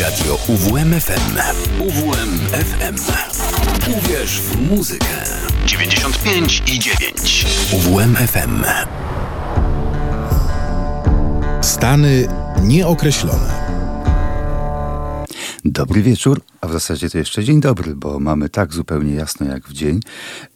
Radio UWMFM. UWMFM. Uwierz w muzykę. 95 i 9. UWMFM. Stany nieokreślone. Dobry wieczór, a w zasadzie to jeszcze dzień dobry, bo mamy tak zupełnie jasno jak w dzień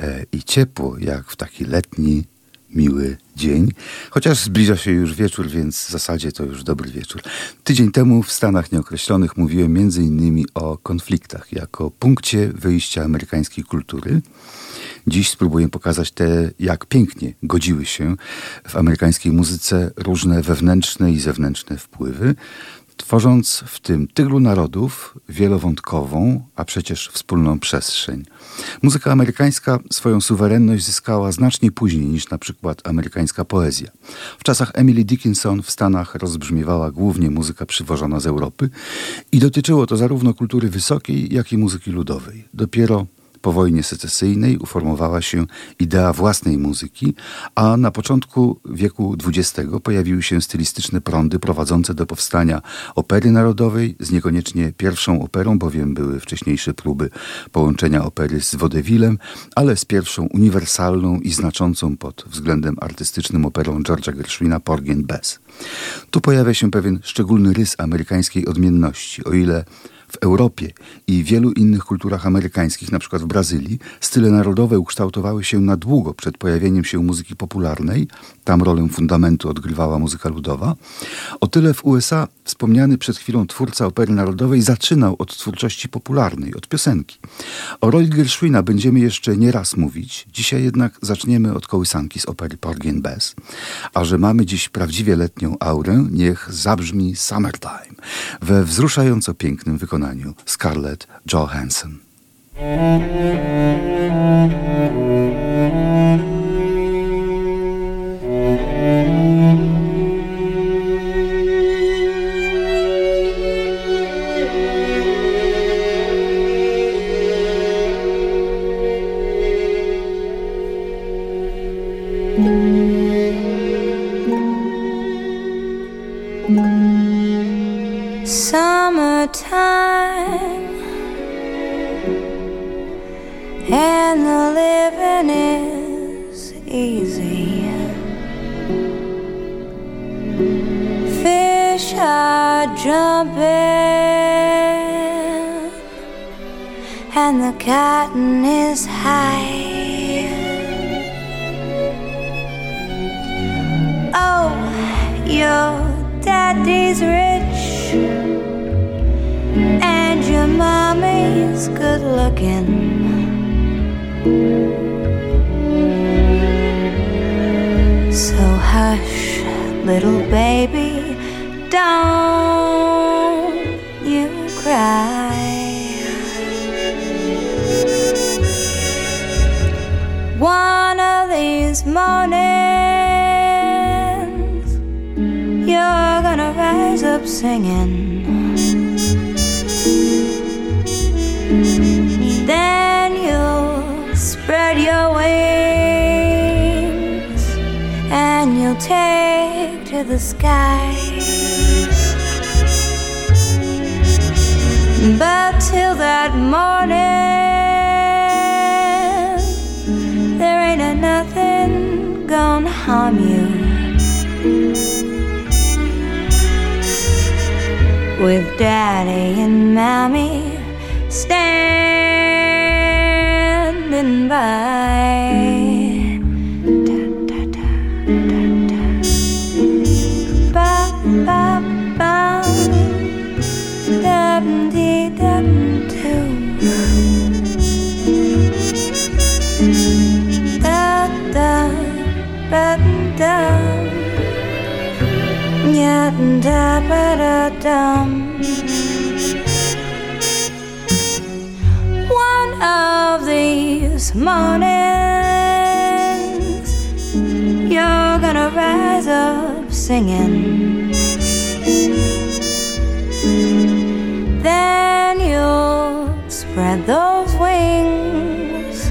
e, i ciepło jak w taki letni, miły dzień. Chociaż zbliża się już wieczór, więc w zasadzie to już dobry wieczór. Tydzień temu w Stanach Nieokreślonych mówiłem innymi o konfliktach jako punkcie wyjścia amerykańskiej kultury. Dziś spróbuję pokazać te, jak pięknie godziły się w amerykańskiej muzyce różne wewnętrzne i zewnętrzne wpływy tworząc w tym tylu narodów wielowątkową, a przecież wspólną przestrzeń. Muzyka amerykańska swoją suwerenność zyskała znacznie później niż na przykład amerykańska poezja. W czasach Emily Dickinson w Stanach rozbrzmiewała głównie muzyka przywożona z Europy i dotyczyło to zarówno kultury wysokiej, jak i muzyki ludowej. Dopiero po wojnie secesyjnej uformowała się idea własnej muzyki, a na początku wieku XX pojawiły się stylistyczne prądy prowadzące do powstania opery narodowej, z niekoniecznie pierwszą operą, bowiem były wcześniejsze próby połączenia opery z vaudevillem, ale z pierwszą uniwersalną i znaczącą pod względem artystycznym operą George'a Gershwina Porgy and Bess. Tu pojawia się pewien szczególny rys amerykańskiej odmienności, o ile w Europie i wielu innych kulturach amerykańskich, przykład w Brazylii, style narodowe ukształtowały się na długo przed pojawieniem się muzyki popularnej. Tam rolę fundamentu odgrywała muzyka ludowa. O tyle w USA wspomniany przed chwilą twórca opery narodowej zaczynał od twórczości popularnej, od piosenki. O roli Gershwina będziemy jeszcze nie raz mówić. Dzisiaj jednak zaczniemy od kołysanki z opery Porgy and Bess. A że mamy dziś prawdziwie letnią aurę, niech zabrzmi Summertime we wzruszająco pięknym wykonaniu Scarlett Johansson. But till that morning, there ain't a nothing gonna harm you. With daddy and mommy standing by. One of these mornings, you're gonna rise up singing. Then you'll spread those wings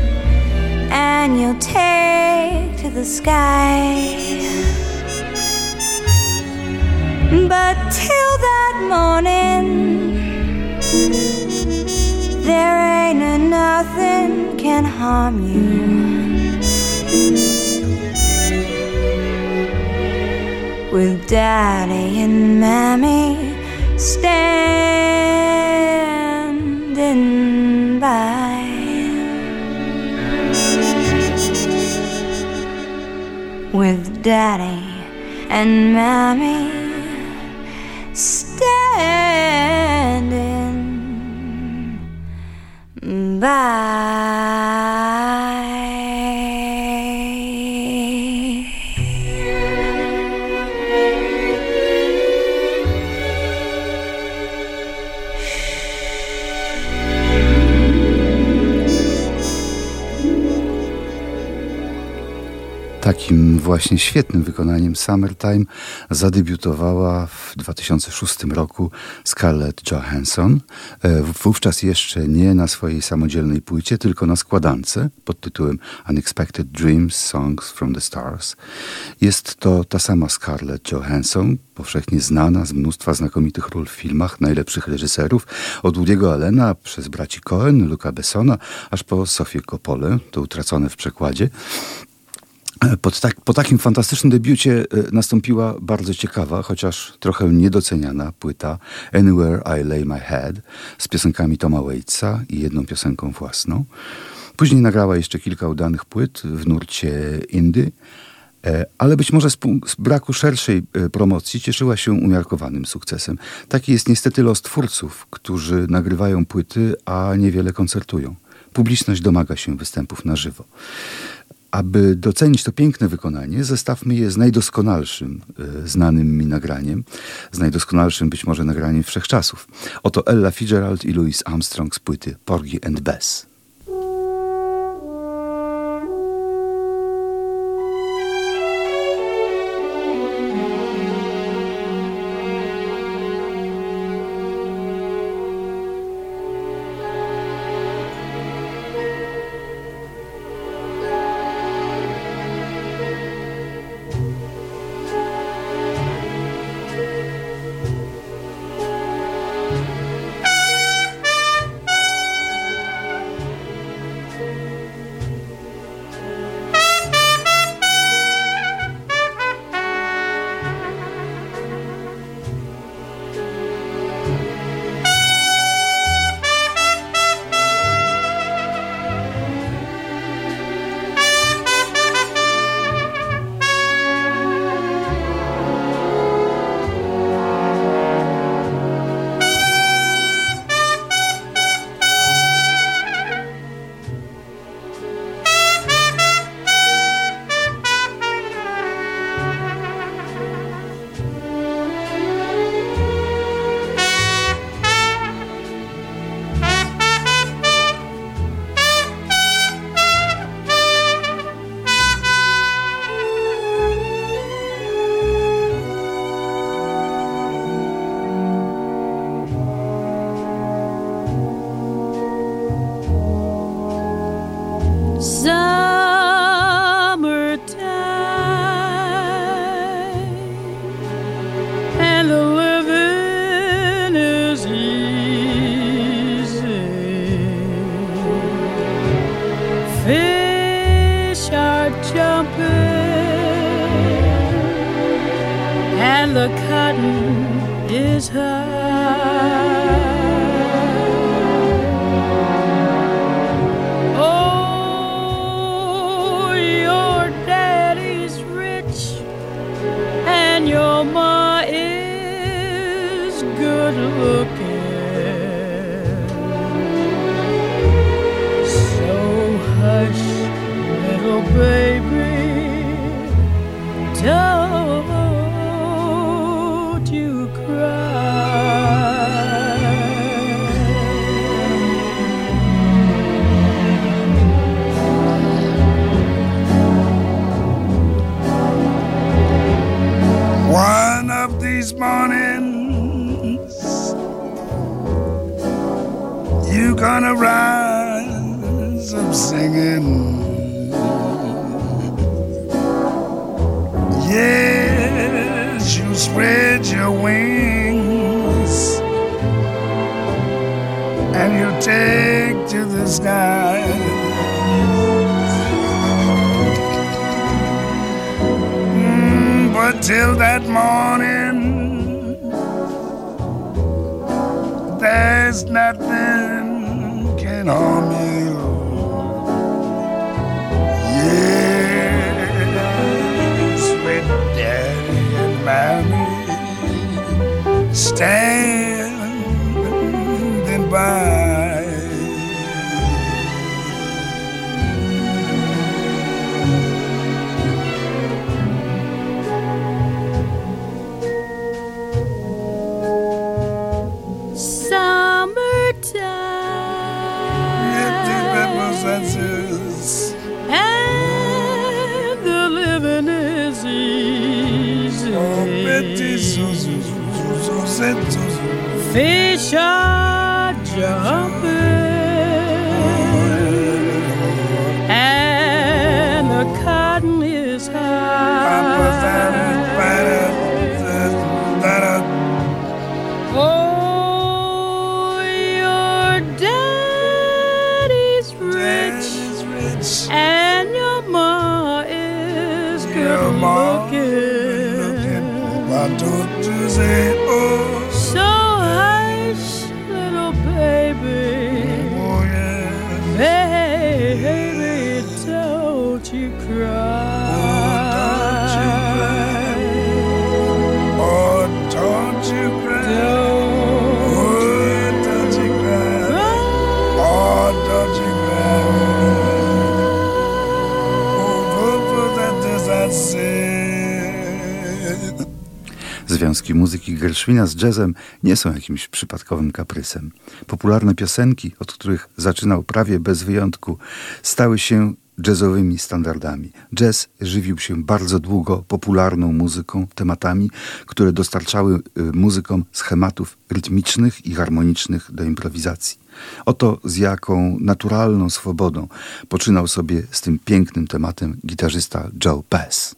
and you'll take to the sky. But morning, There ain't a nothing can harm you. With daddy and mammy standing by. With daddy and mammy Takim właśnie świetnym wykonaniem Summertime zadebiutowała w 2006 roku Scarlett Johansson. E, wówczas jeszcze nie na swojej samodzielnej płycie, tylko na składance pod tytułem Unexpected Dreams Songs from the Stars. Jest to ta sama Scarlett Johansson, powszechnie znana z mnóstwa znakomitych ról w filmach najlepszych reżyserów, od Woody'ego Allena przez braci Cohen, Luca Bessona, aż po Sofię Coppolę, to utracone w przekładzie. Tak, po takim fantastycznym debiucie e, nastąpiła bardzo ciekawa, chociaż trochę niedoceniana płyta Anywhere I Lay My Head z piosenkami Toma Waitsa i jedną piosenką własną. Później nagrała jeszcze kilka udanych płyt w nurcie Indy, e, ale być może z, z, braku szerszej e, promocji cieszyła się umiarkowanym sukcesem. Taki jest niestety los twórców, którzy nagrywają płyty, a niewiele koncertują. Publiczność domaga się występów na żywo. Aby docenić to piękne wykonanie, zestawmy je z najdoskonalszym e, znanym mi nagraniem, z najdoskonalszym być może nagraniem wszechczasów. Oto Ella Fitzgerald i Louis Armstrong z płyty Porgy and Bess. Związki muzyki Gershwina z jazzem nie są jakimś przypadkowym kaprysem. Popularne piosenki, od których zaczynał prawie bez wyjątku, stały się jazzowymi standardami. Jazz żywił się bardzo długo popularną muzyką, tematami, które dostarczały y, muzykom schematów rytmicznych i harmonicznych do improwizacji. Oto z jaką naturalną swobodą poczynał sobie z tym pięknym tematem gitarzysta Joe Pass.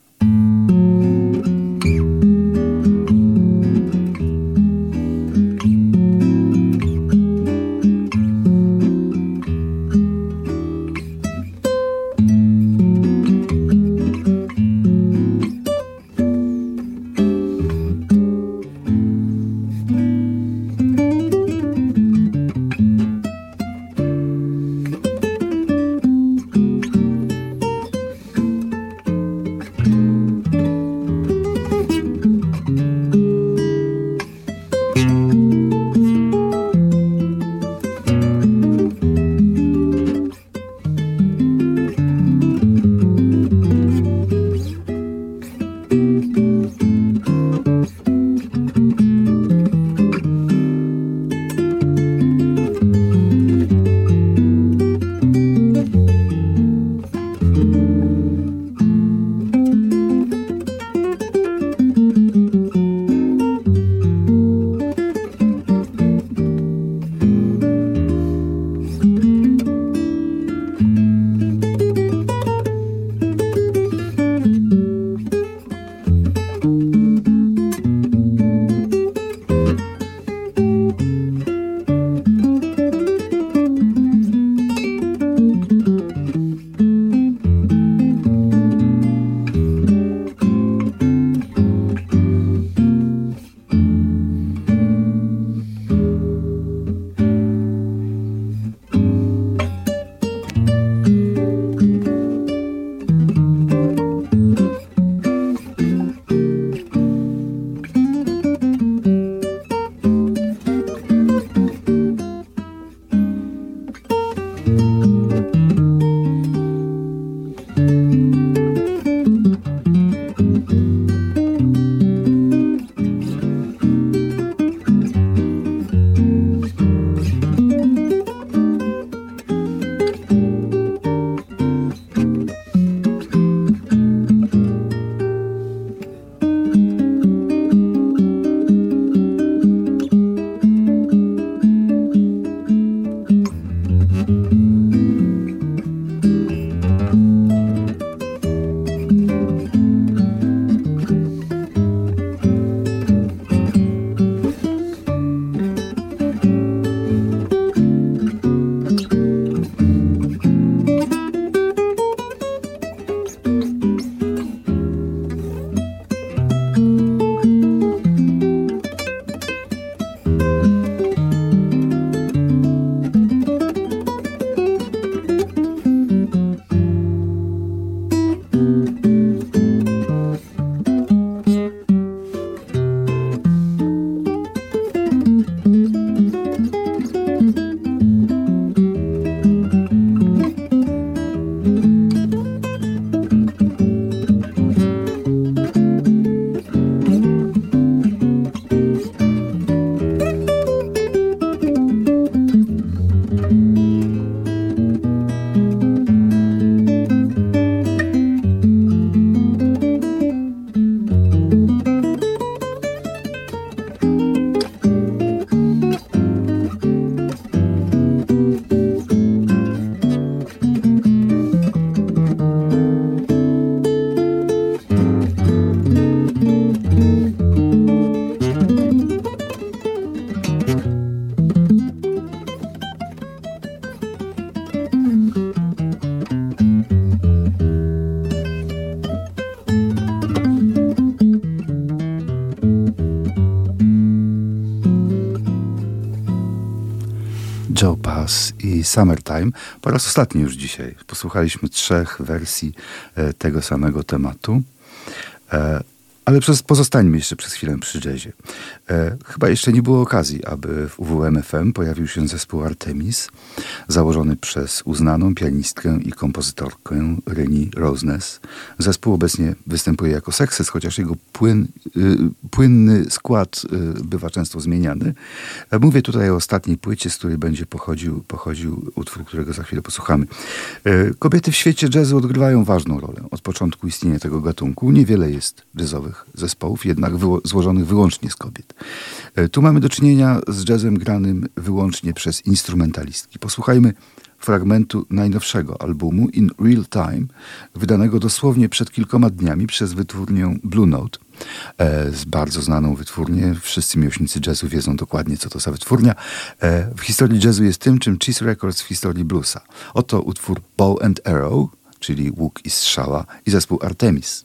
Summertime. Po raz ostatni już dzisiaj. Posłuchaliśmy trzech wersji e, tego samego tematu. E, ale przez, pozostańmy jeszcze przez chwilę przy jazzie. E, chyba jeszcze nie było okazji, aby w UWMFM pojawił się zespół Artemis, założony przez uznaną pianistkę i kompozytorkę Reni Roseness. Zespół obecnie występuje jako Success, chociaż jego płyn, y, płynny skład y, bywa często zmieniany. Mówię tutaj o ostatniej płycie, z której będzie pochodził, pochodził utwór, którego za chwilę posłuchamy. E, kobiety w świecie jazzu odgrywają ważną rolę. Od początku istnienia tego gatunku niewiele jest jazzowych zespołów, jednak wyło- złożonych wyłącznie z kobiet. E, Tu mamy do czynienia z jazzem granym wyłącznie przez instrumentalistki. Posłuchajmy fragmentu najnowszego albumu In Real Time, wydanego dosłownie przed kilkoma dniami przez wytwórnię Blue Note. E, z bardzo znaną wytwórnię. Wszyscy miłośnicy jazzu wiedzą dokładnie, co to za wytwórnia. E, w historii jazzu jest tym, czym Cheese Records w historii bluesa. Oto utwór Bow and Arrow, czyli łuk i strzała, i zespół Artemis.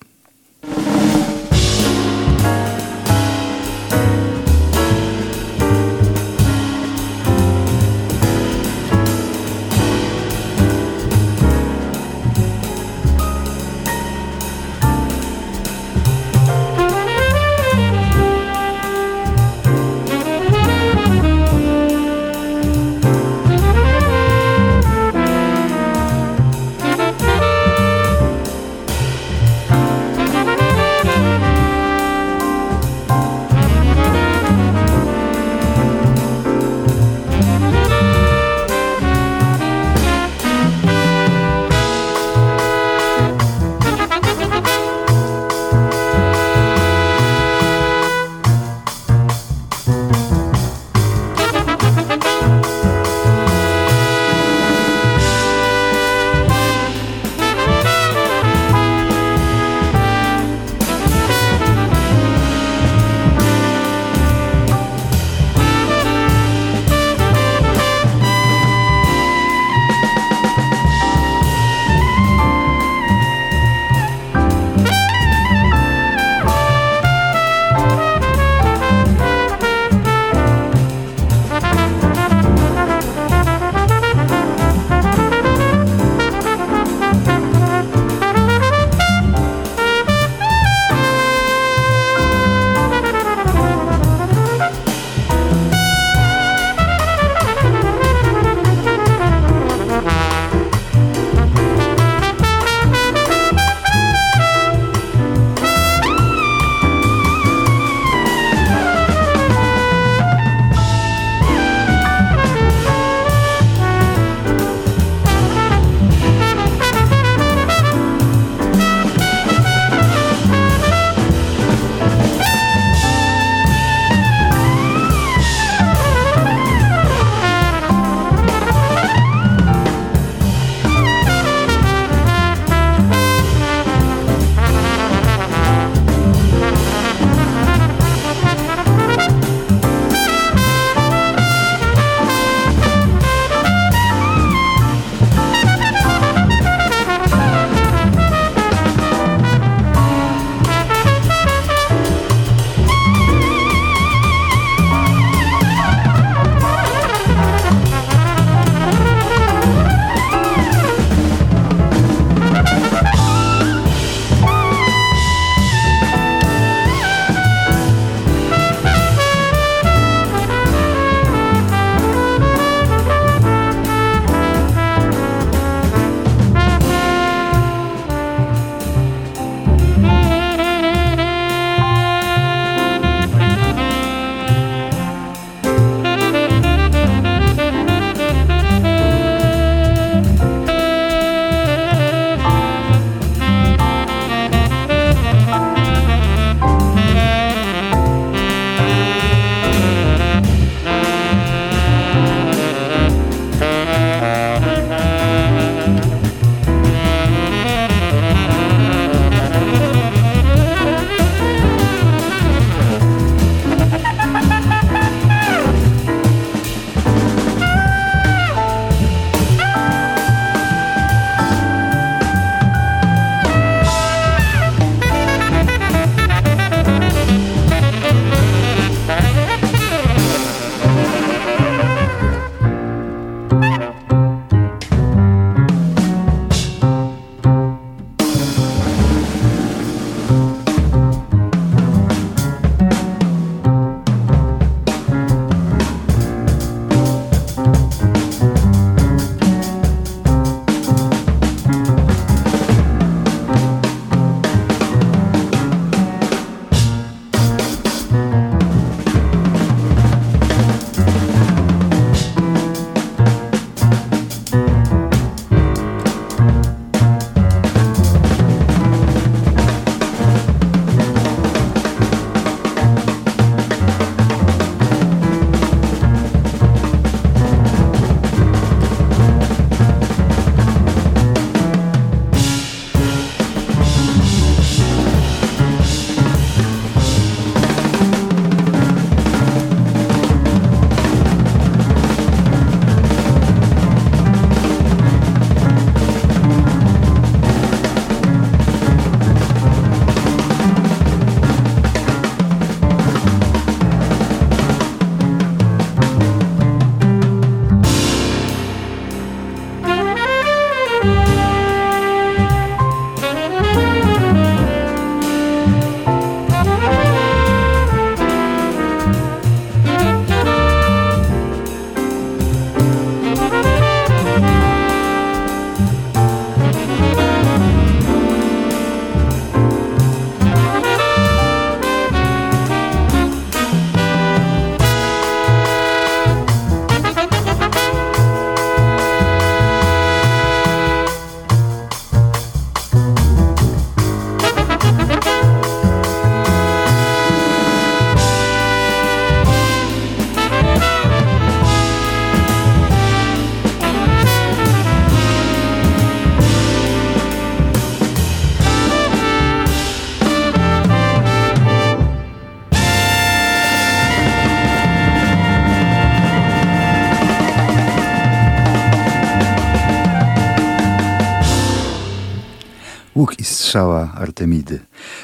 Artemidy.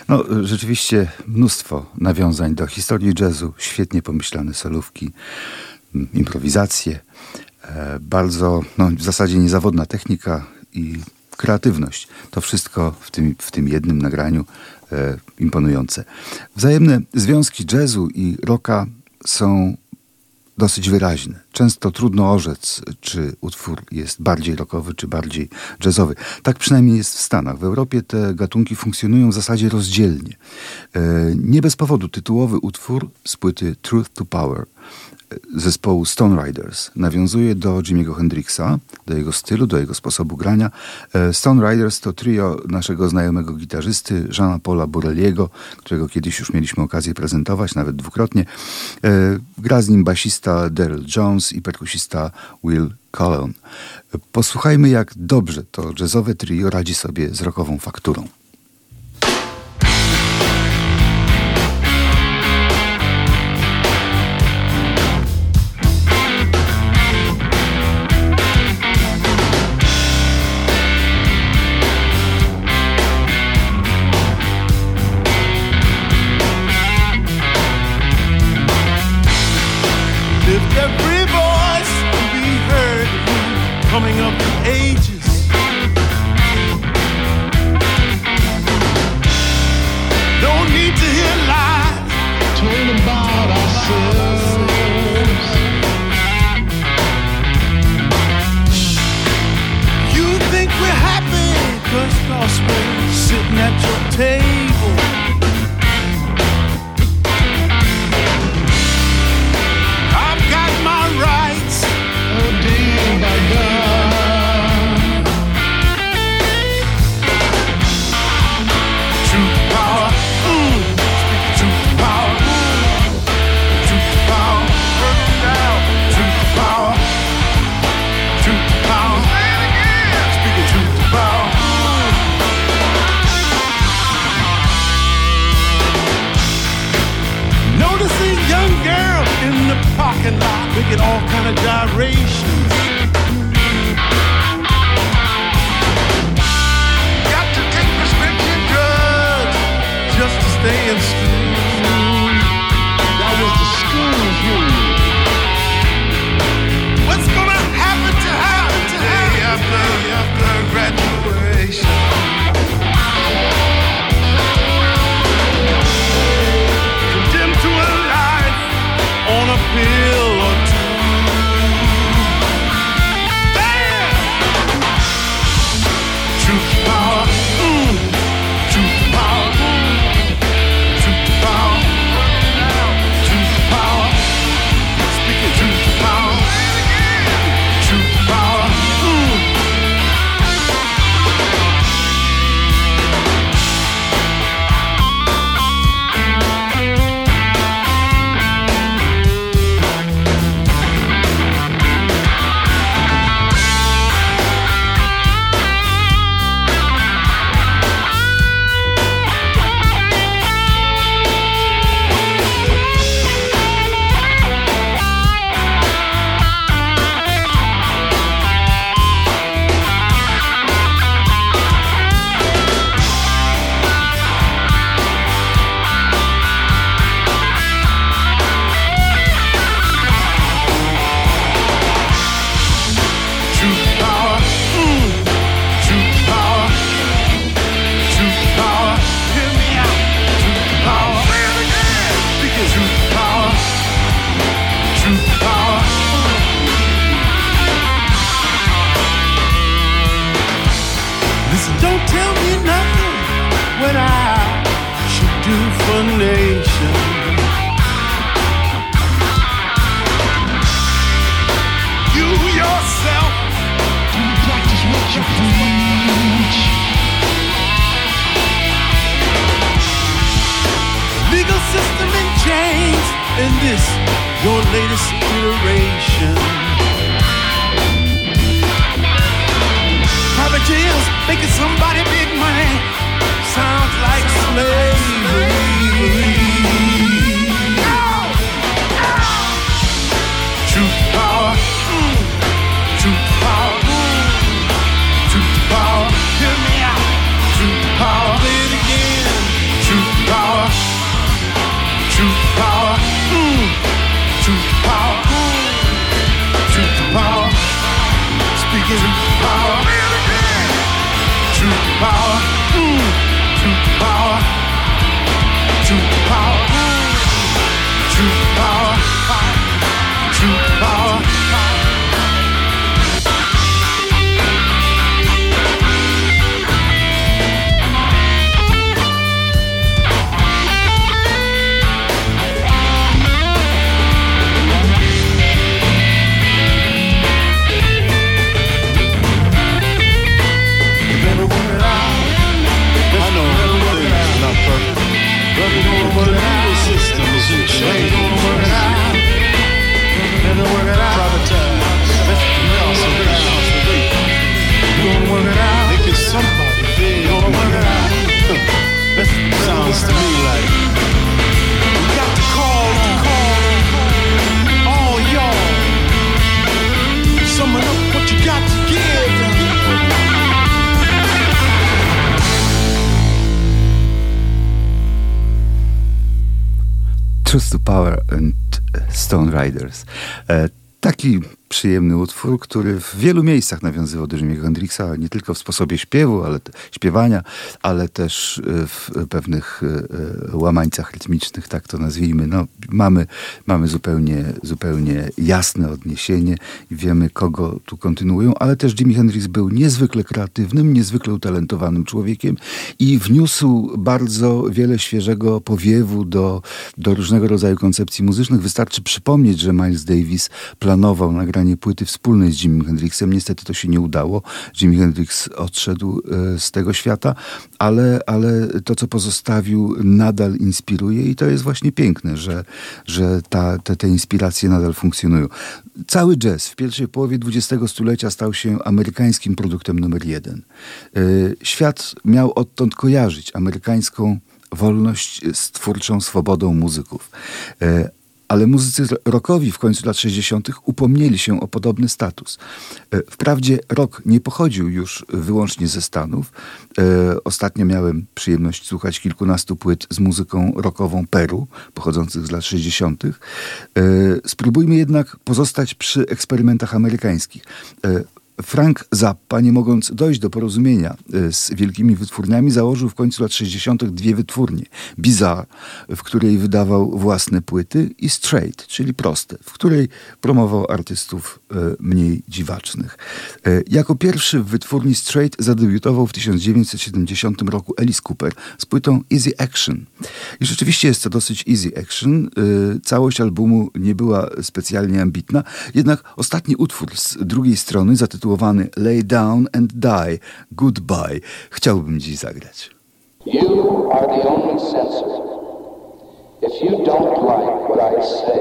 No, rzeczywiście mnóstwo nawiązań do historii jazzu, świetnie pomyślane solówki, improwizacje, e, bardzo, no, w zasadzie niezawodna technika i kreatywność. To wszystko w tym, w tym jednym nagraniu e, imponujące. Wzajemne związki jazzu i rocka są dosyć wyraźne. Często trudno orzec, czy utwór jest bardziej rockowy, czy bardziej jazzowy. Tak przynajmniej jest w Stanach. W Europie te gatunki funkcjonują w zasadzie rozdzielnie. E, nie bez powodu tytułowy utwór z płyty Truth to Power zespołu Stone Riders. Nawiązuje do Jimmy'ego Hendrixa, do jego stylu, do jego sposobu grania. E, Stone Riders to trio naszego znajomego gitarzysty Jeana Paula Borelliego, którego kiedyś już mieliśmy okazję prezentować, nawet dwukrotnie. E, gra z nim basista Daryl Jones i perkusista Will Cullen. Posłuchajmy, jak dobrze to jazzowe trio radzi sobie z rockową fakturą. explanation. You yourself, you practice what you preach. Legal system in chains, and this your latest iteration. private jails making somebody big money sounds like slavery. work it system is in shape. Work it out. Gonna Gonna work it out. Somebody. Gonna work it out. Sounds to me. Trust to Power and Stone Riders. E, taki przyjemny utwór, który w wielu miejscach nawiązywał do Jimmy'ego Hendrixa, nie tylko w sposobie śpiewu, ale te, śpiewania, ale też e, w pewnych e, łamańcach rytmicznych, tak to nazwijmy. No, mamy, mamy zupełnie, zupełnie jasne odniesienie i wiemy, kogo tu kontynuują, ale też Jimi Hendrix był niezwykle kreatywnym, niezwykle utalentowanym człowiekiem i wniósł bardzo wiele świeżego powiewu do, do różnego rodzaju koncepcji muzycznych. Wystarczy przypomnieć, że Miles Davis planował nagranie nagranie płyty wspólnej z Jimi Hendrixem. Niestety to się nie udało. Jimi Hendrix odszedł e, z tego świata, ale, ale to, co pozostawił, nadal inspiruje i to jest właśnie piękne, że, że ta, te, te inspiracje nadal funkcjonują. Cały jazz w pierwszej połowie XX stulecia stał się amerykańskim produktem numer jeden. E, świat miał odtąd kojarzyć amerykańską wolność z twórczą swobodą muzyków. Ale muzycy rockowi w końcu lat 60. upomnieli się o podobny status. E, wprawdzie rock nie pochodził już wyłącznie ze Stanów. E, ostatnio miałem przyjemność słuchać kilkunastu płyt z muzyką rockową Peru, pochodzących z lat 60. E, spróbujmy jednak pozostać przy eksperymentach amerykańskich. Frank Zappa, nie mogąc dojść do porozumienia e, z wielkimi wytwórniami, założył w końcu lat 60. dwie wytwórnie. Bizarre, w której wydawał własne płyty i Straight, czyli proste, w której promował artystów e, mniej dziwacznych. E, jako pierwszy w wytwórni Straight zadebiutował w 1970 roku Alice Cooper z płytą Easy Action. I rzeczywiście jest to dosyć easy action. Całość albumu nie była specjalnie ambitna, jednak ostatni utwór z drugiej strony zatytułowany zatytułowany Lay Down and Die, Goodbye. Chciałbym dziś zagrać. You are the only censor. If you don't like what I say,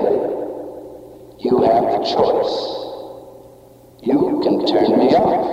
you have the choice. You can turn me off.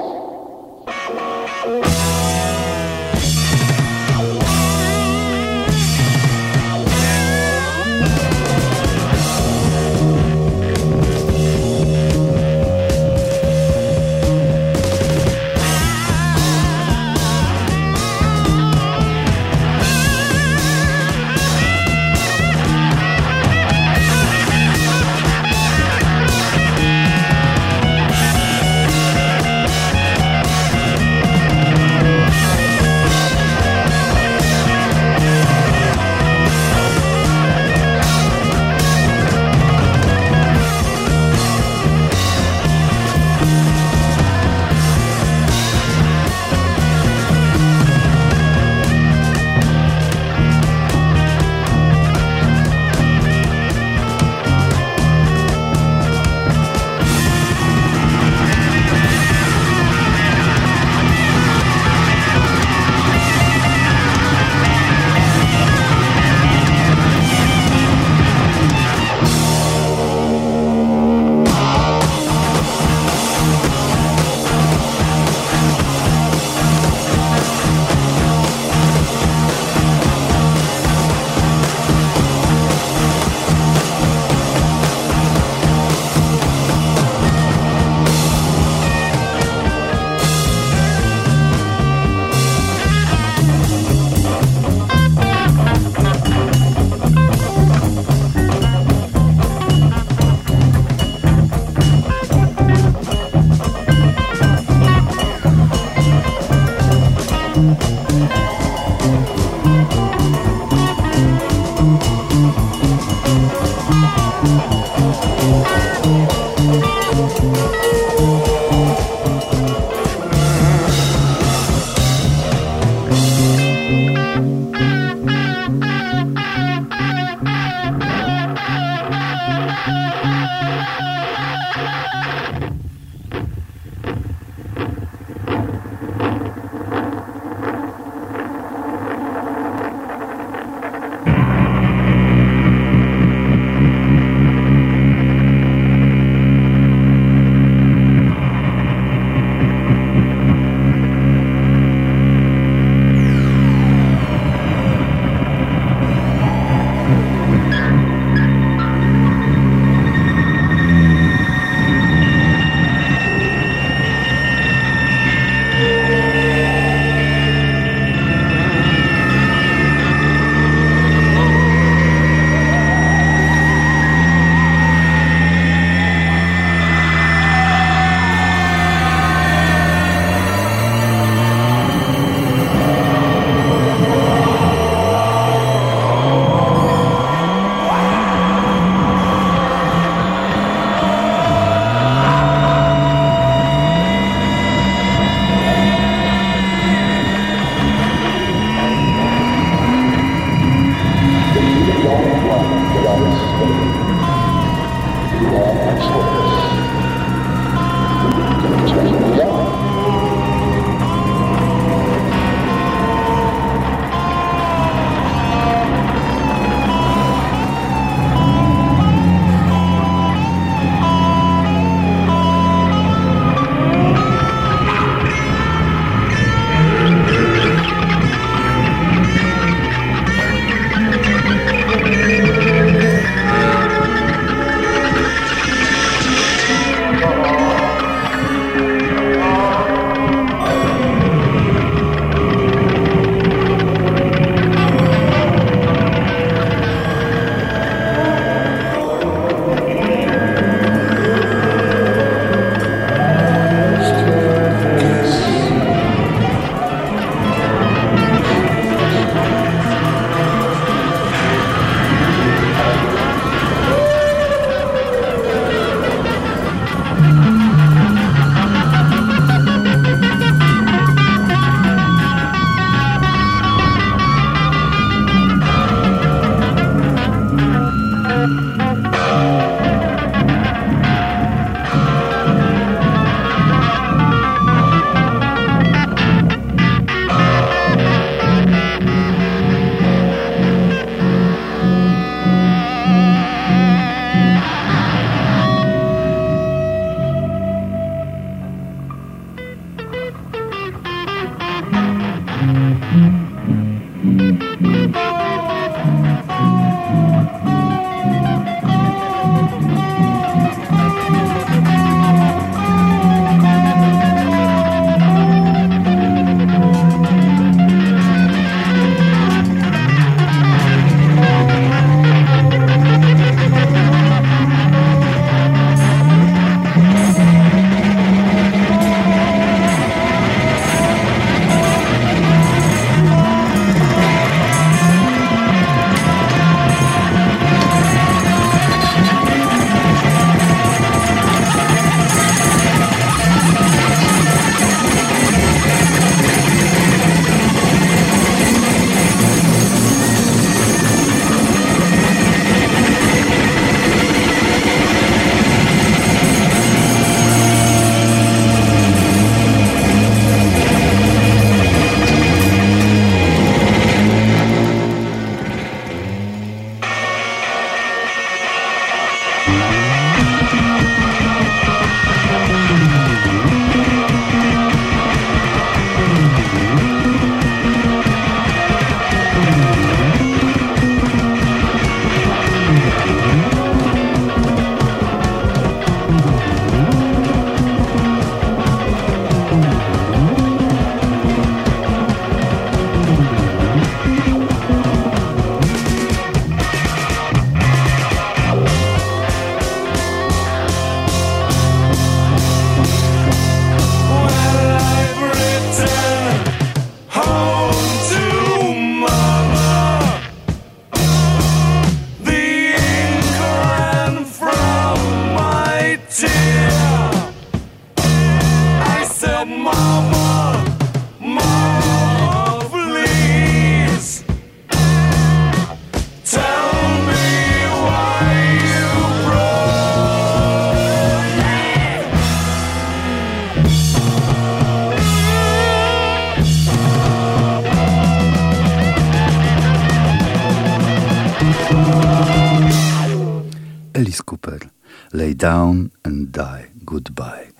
Down and Die. Goodbye.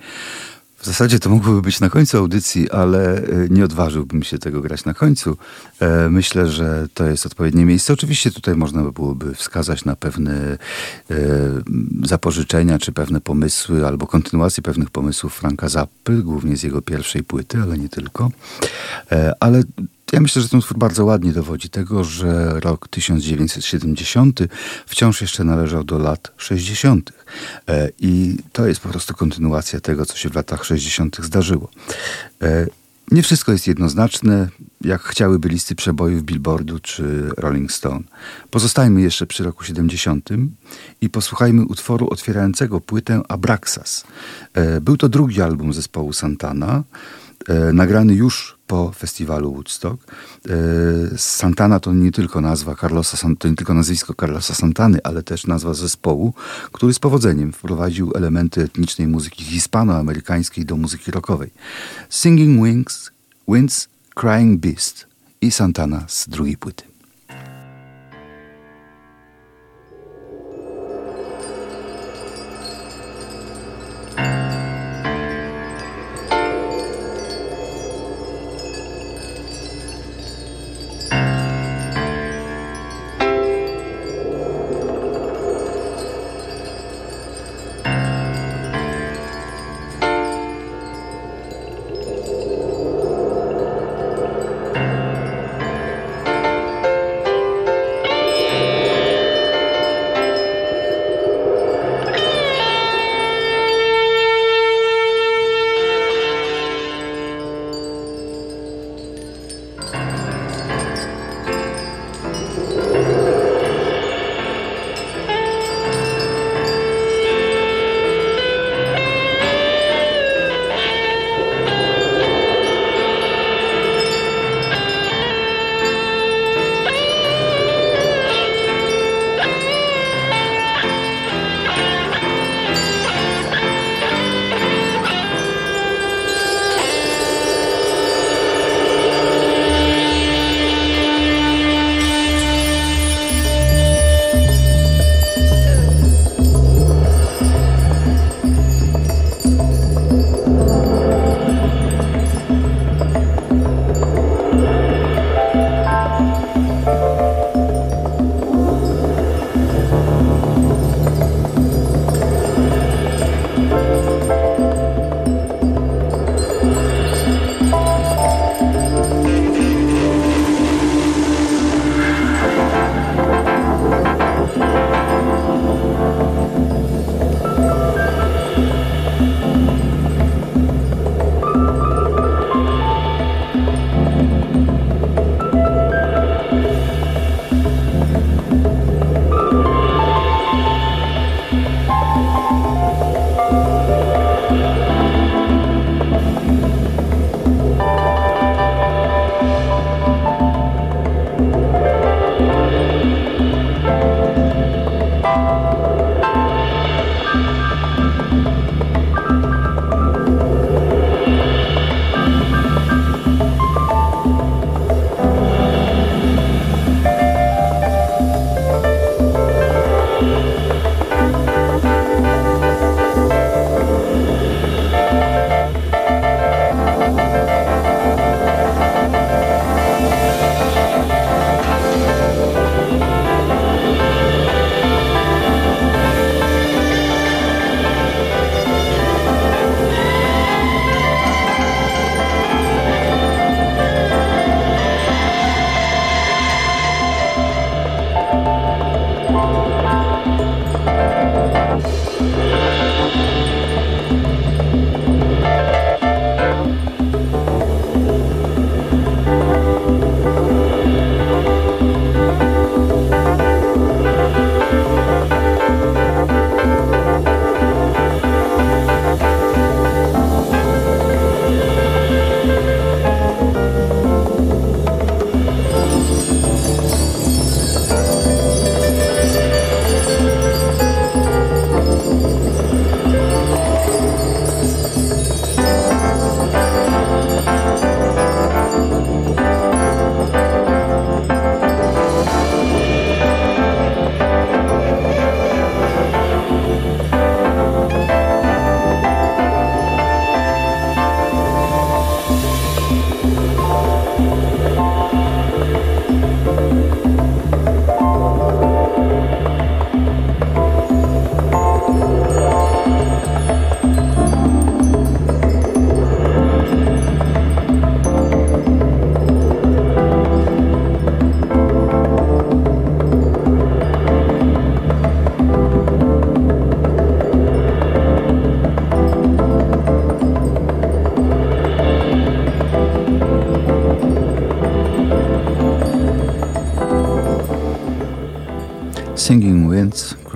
W zasadzie to mogłoby być na końcu audycji, ale e, nie odważyłbym się tego grać na końcu. E, myślę, że to jest odpowiednie miejsce. Oczywiście tutaj można by byłoby wskazać na pewne e, zapożyczenia, czy pewne pomysły, albo kontynuację pewnych pomysłów Franka Zappy, głównie z jego pierwszej płyty, ale nie tylko. Ale ja myślę, że ten utwór bardzo ładnie dowodzi tego, że rok 1970 wciąż jeszcze należał do lat 60. E, I to jest po prostu kontynuacja tego, co się w latach 60. zdarzyło. E, nie wszystko jest jednoznaczne, jak chciałyby listy przebojów Billboardu czy Rolling Stone. Pozostajmy jeszcze przy roku 70 i posłuchajmy utworu otwierającego płytę Abraxas. E, był to drugi album zespołu Santana, nagrany już po festiwalu Woodstock. E, Santana to nie tylko nazwa Carlosa, to nie tylko nazwisko Carlosa Santany, ale też nazwa zespołu, który z powodzeniem wprowadził elementy etnicznej muzyki hispanoamerykańskiej do muzyki rockowej. Singing Wings, Winds, Crying Beast i Santana z drugiej płyty.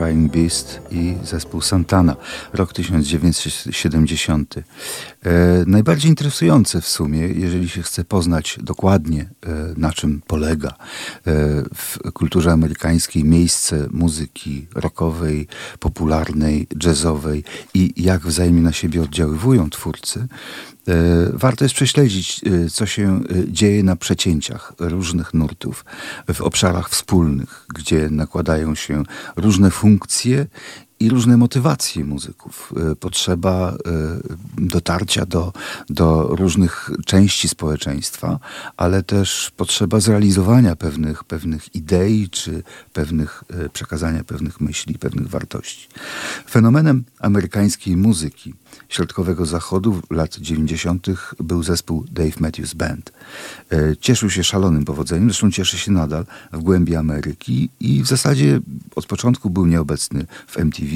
Crying Beast i zespół Santana, rok 1970. E, najbardziej interesujące w sumie, jeżeli się chce poznać dokładnie, e, na czym polega e, w kulturze amerykańskiej miejsce muzyki rockowej, popularnej, jazzowej i jak wzajemnie na siebie oddziaływują twórcy, warto jest prześledzić, e, co się e, dzieje na przecięciach różnych nurtów, w obszarach wspólnych, gdzie nakładają się różne funkcje i różne motywacje muzyków. E, potrzeba e, dotarcia do, do różnych części społeczeństwa, ale też potrzeba zrealizowania pewnych, pewnych idei, czy pewnych, e, przekazania pewnych myśli, pewnych wartości. Fenomenem amerykańskiej muzyki środkowego zachodu lat 90. był zespół Dave Matthews Band. Cieszył się szalonym powodzeniem, zresztą cieszy się nadal w głębi Ameryki i w zasadzie od początku był nieobecny w MTV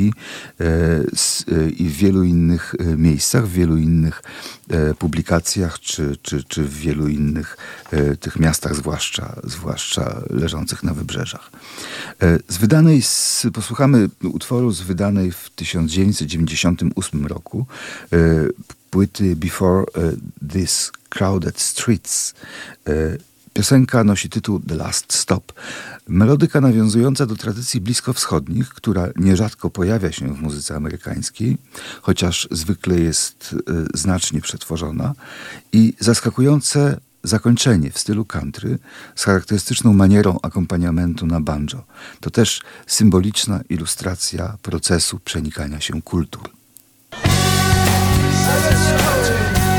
E, e, i w wielu innych e, miejscach, w wielu innych publikacjach, czy, czy, czy w wielu innych tych miastach, zwłaszcza, zwłaszcza leżących na wybrzeżach. Z wydanej, z, posłuchamy utworu z wydanej w 1998 roku płyty Before This Crowded Streets Piosenka nosi tytuł The Last Stop. Melodyka nawiązująca do tradycji bliskowschodnich, która nierzadko pojawia się w muzyce amerykańskiej, chociaż zwykle jest znacznie przetworzona, i zaskakujące zakończenie w stylu country z charakterystyczną manierą akompaniamentu na banjo. To też symboliczna ilustracja procesu przenikania się kultur. Tak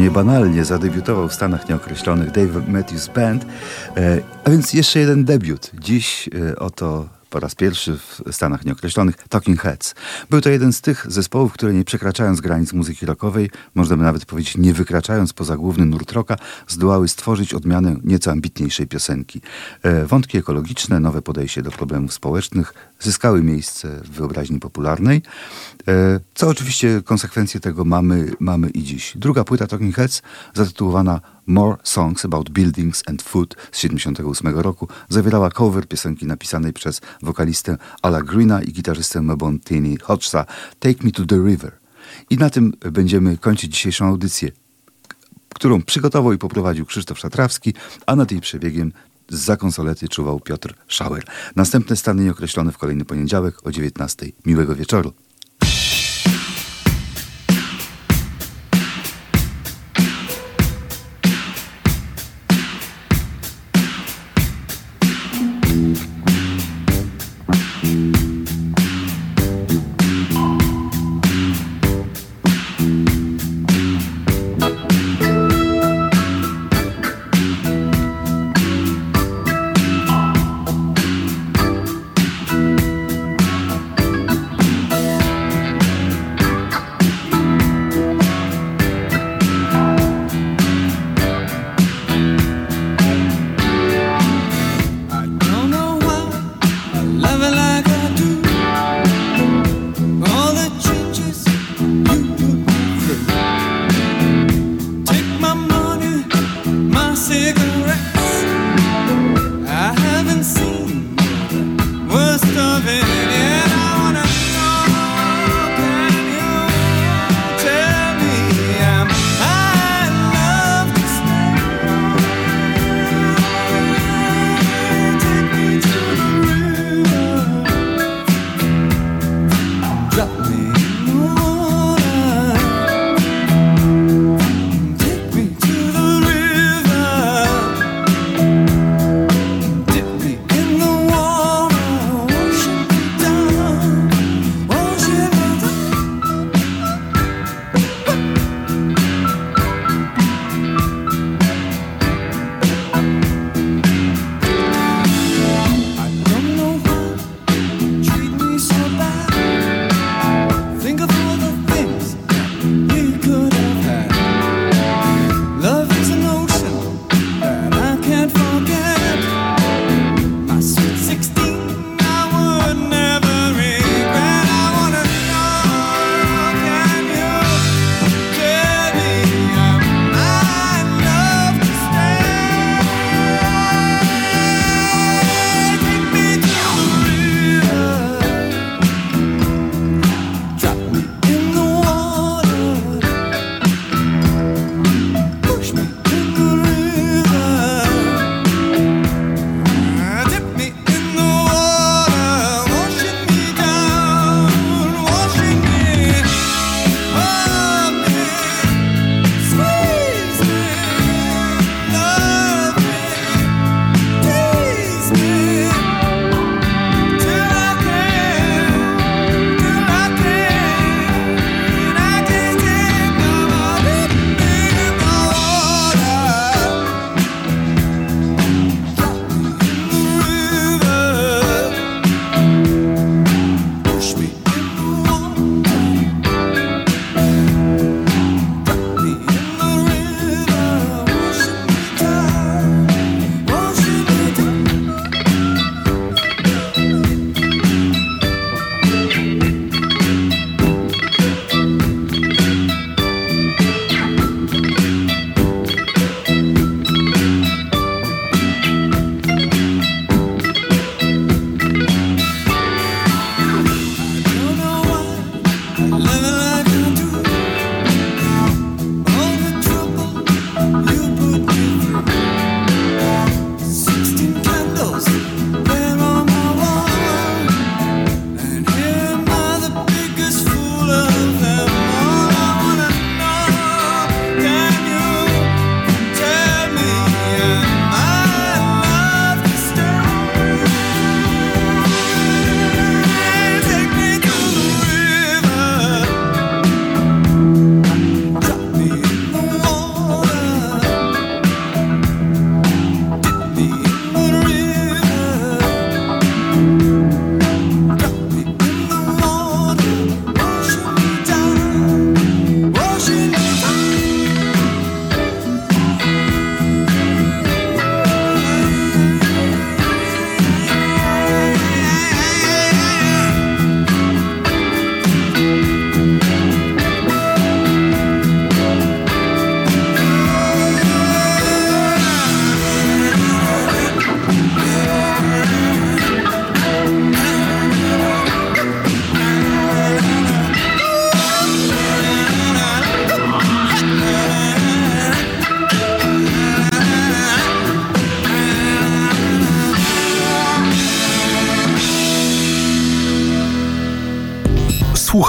niebanalnie zadebiutował w Stanach Nieokreślonych Dave Matthews Band, e, a więc jeszcze jeden debiut. Dziś e, oto po raz pierwszy w Stanach Nieokreślonych Talking Heads. Był to jeden z tych zespołów, które nie przekraczając granic muzyki rockowej, można by nawet powiedzieć nie wykraczając poza główny nurt rocka, zdołały stworzyć odmianę nieco ambitniejszej piosenki. E, wątki ekologiczne, nowe podejście do problemów społecznych zyskały miejsce w wyobraźni popularnej, e, co oczywiście konsekwencje tego mamy, mamy i dziś. Druga płyta Talking Heads zatytułowana More Songs About Buildings and Food z 1978 roku zawierała cover piosenki napisanej przez wokalistę Ala Greena i gitarzystę Mebontini Hodgsa Take Me to the River. I na tym będziemy kończyć dzisiejszą audycję, którą przygotował i poprowadził Krzysztof Szatrawski, a nad jej przebiegiem za konsolety czuwał Piotr Schauer. Następne stany nieokreślone w kolejny poniedziałek o 19. Miłego wieczoru.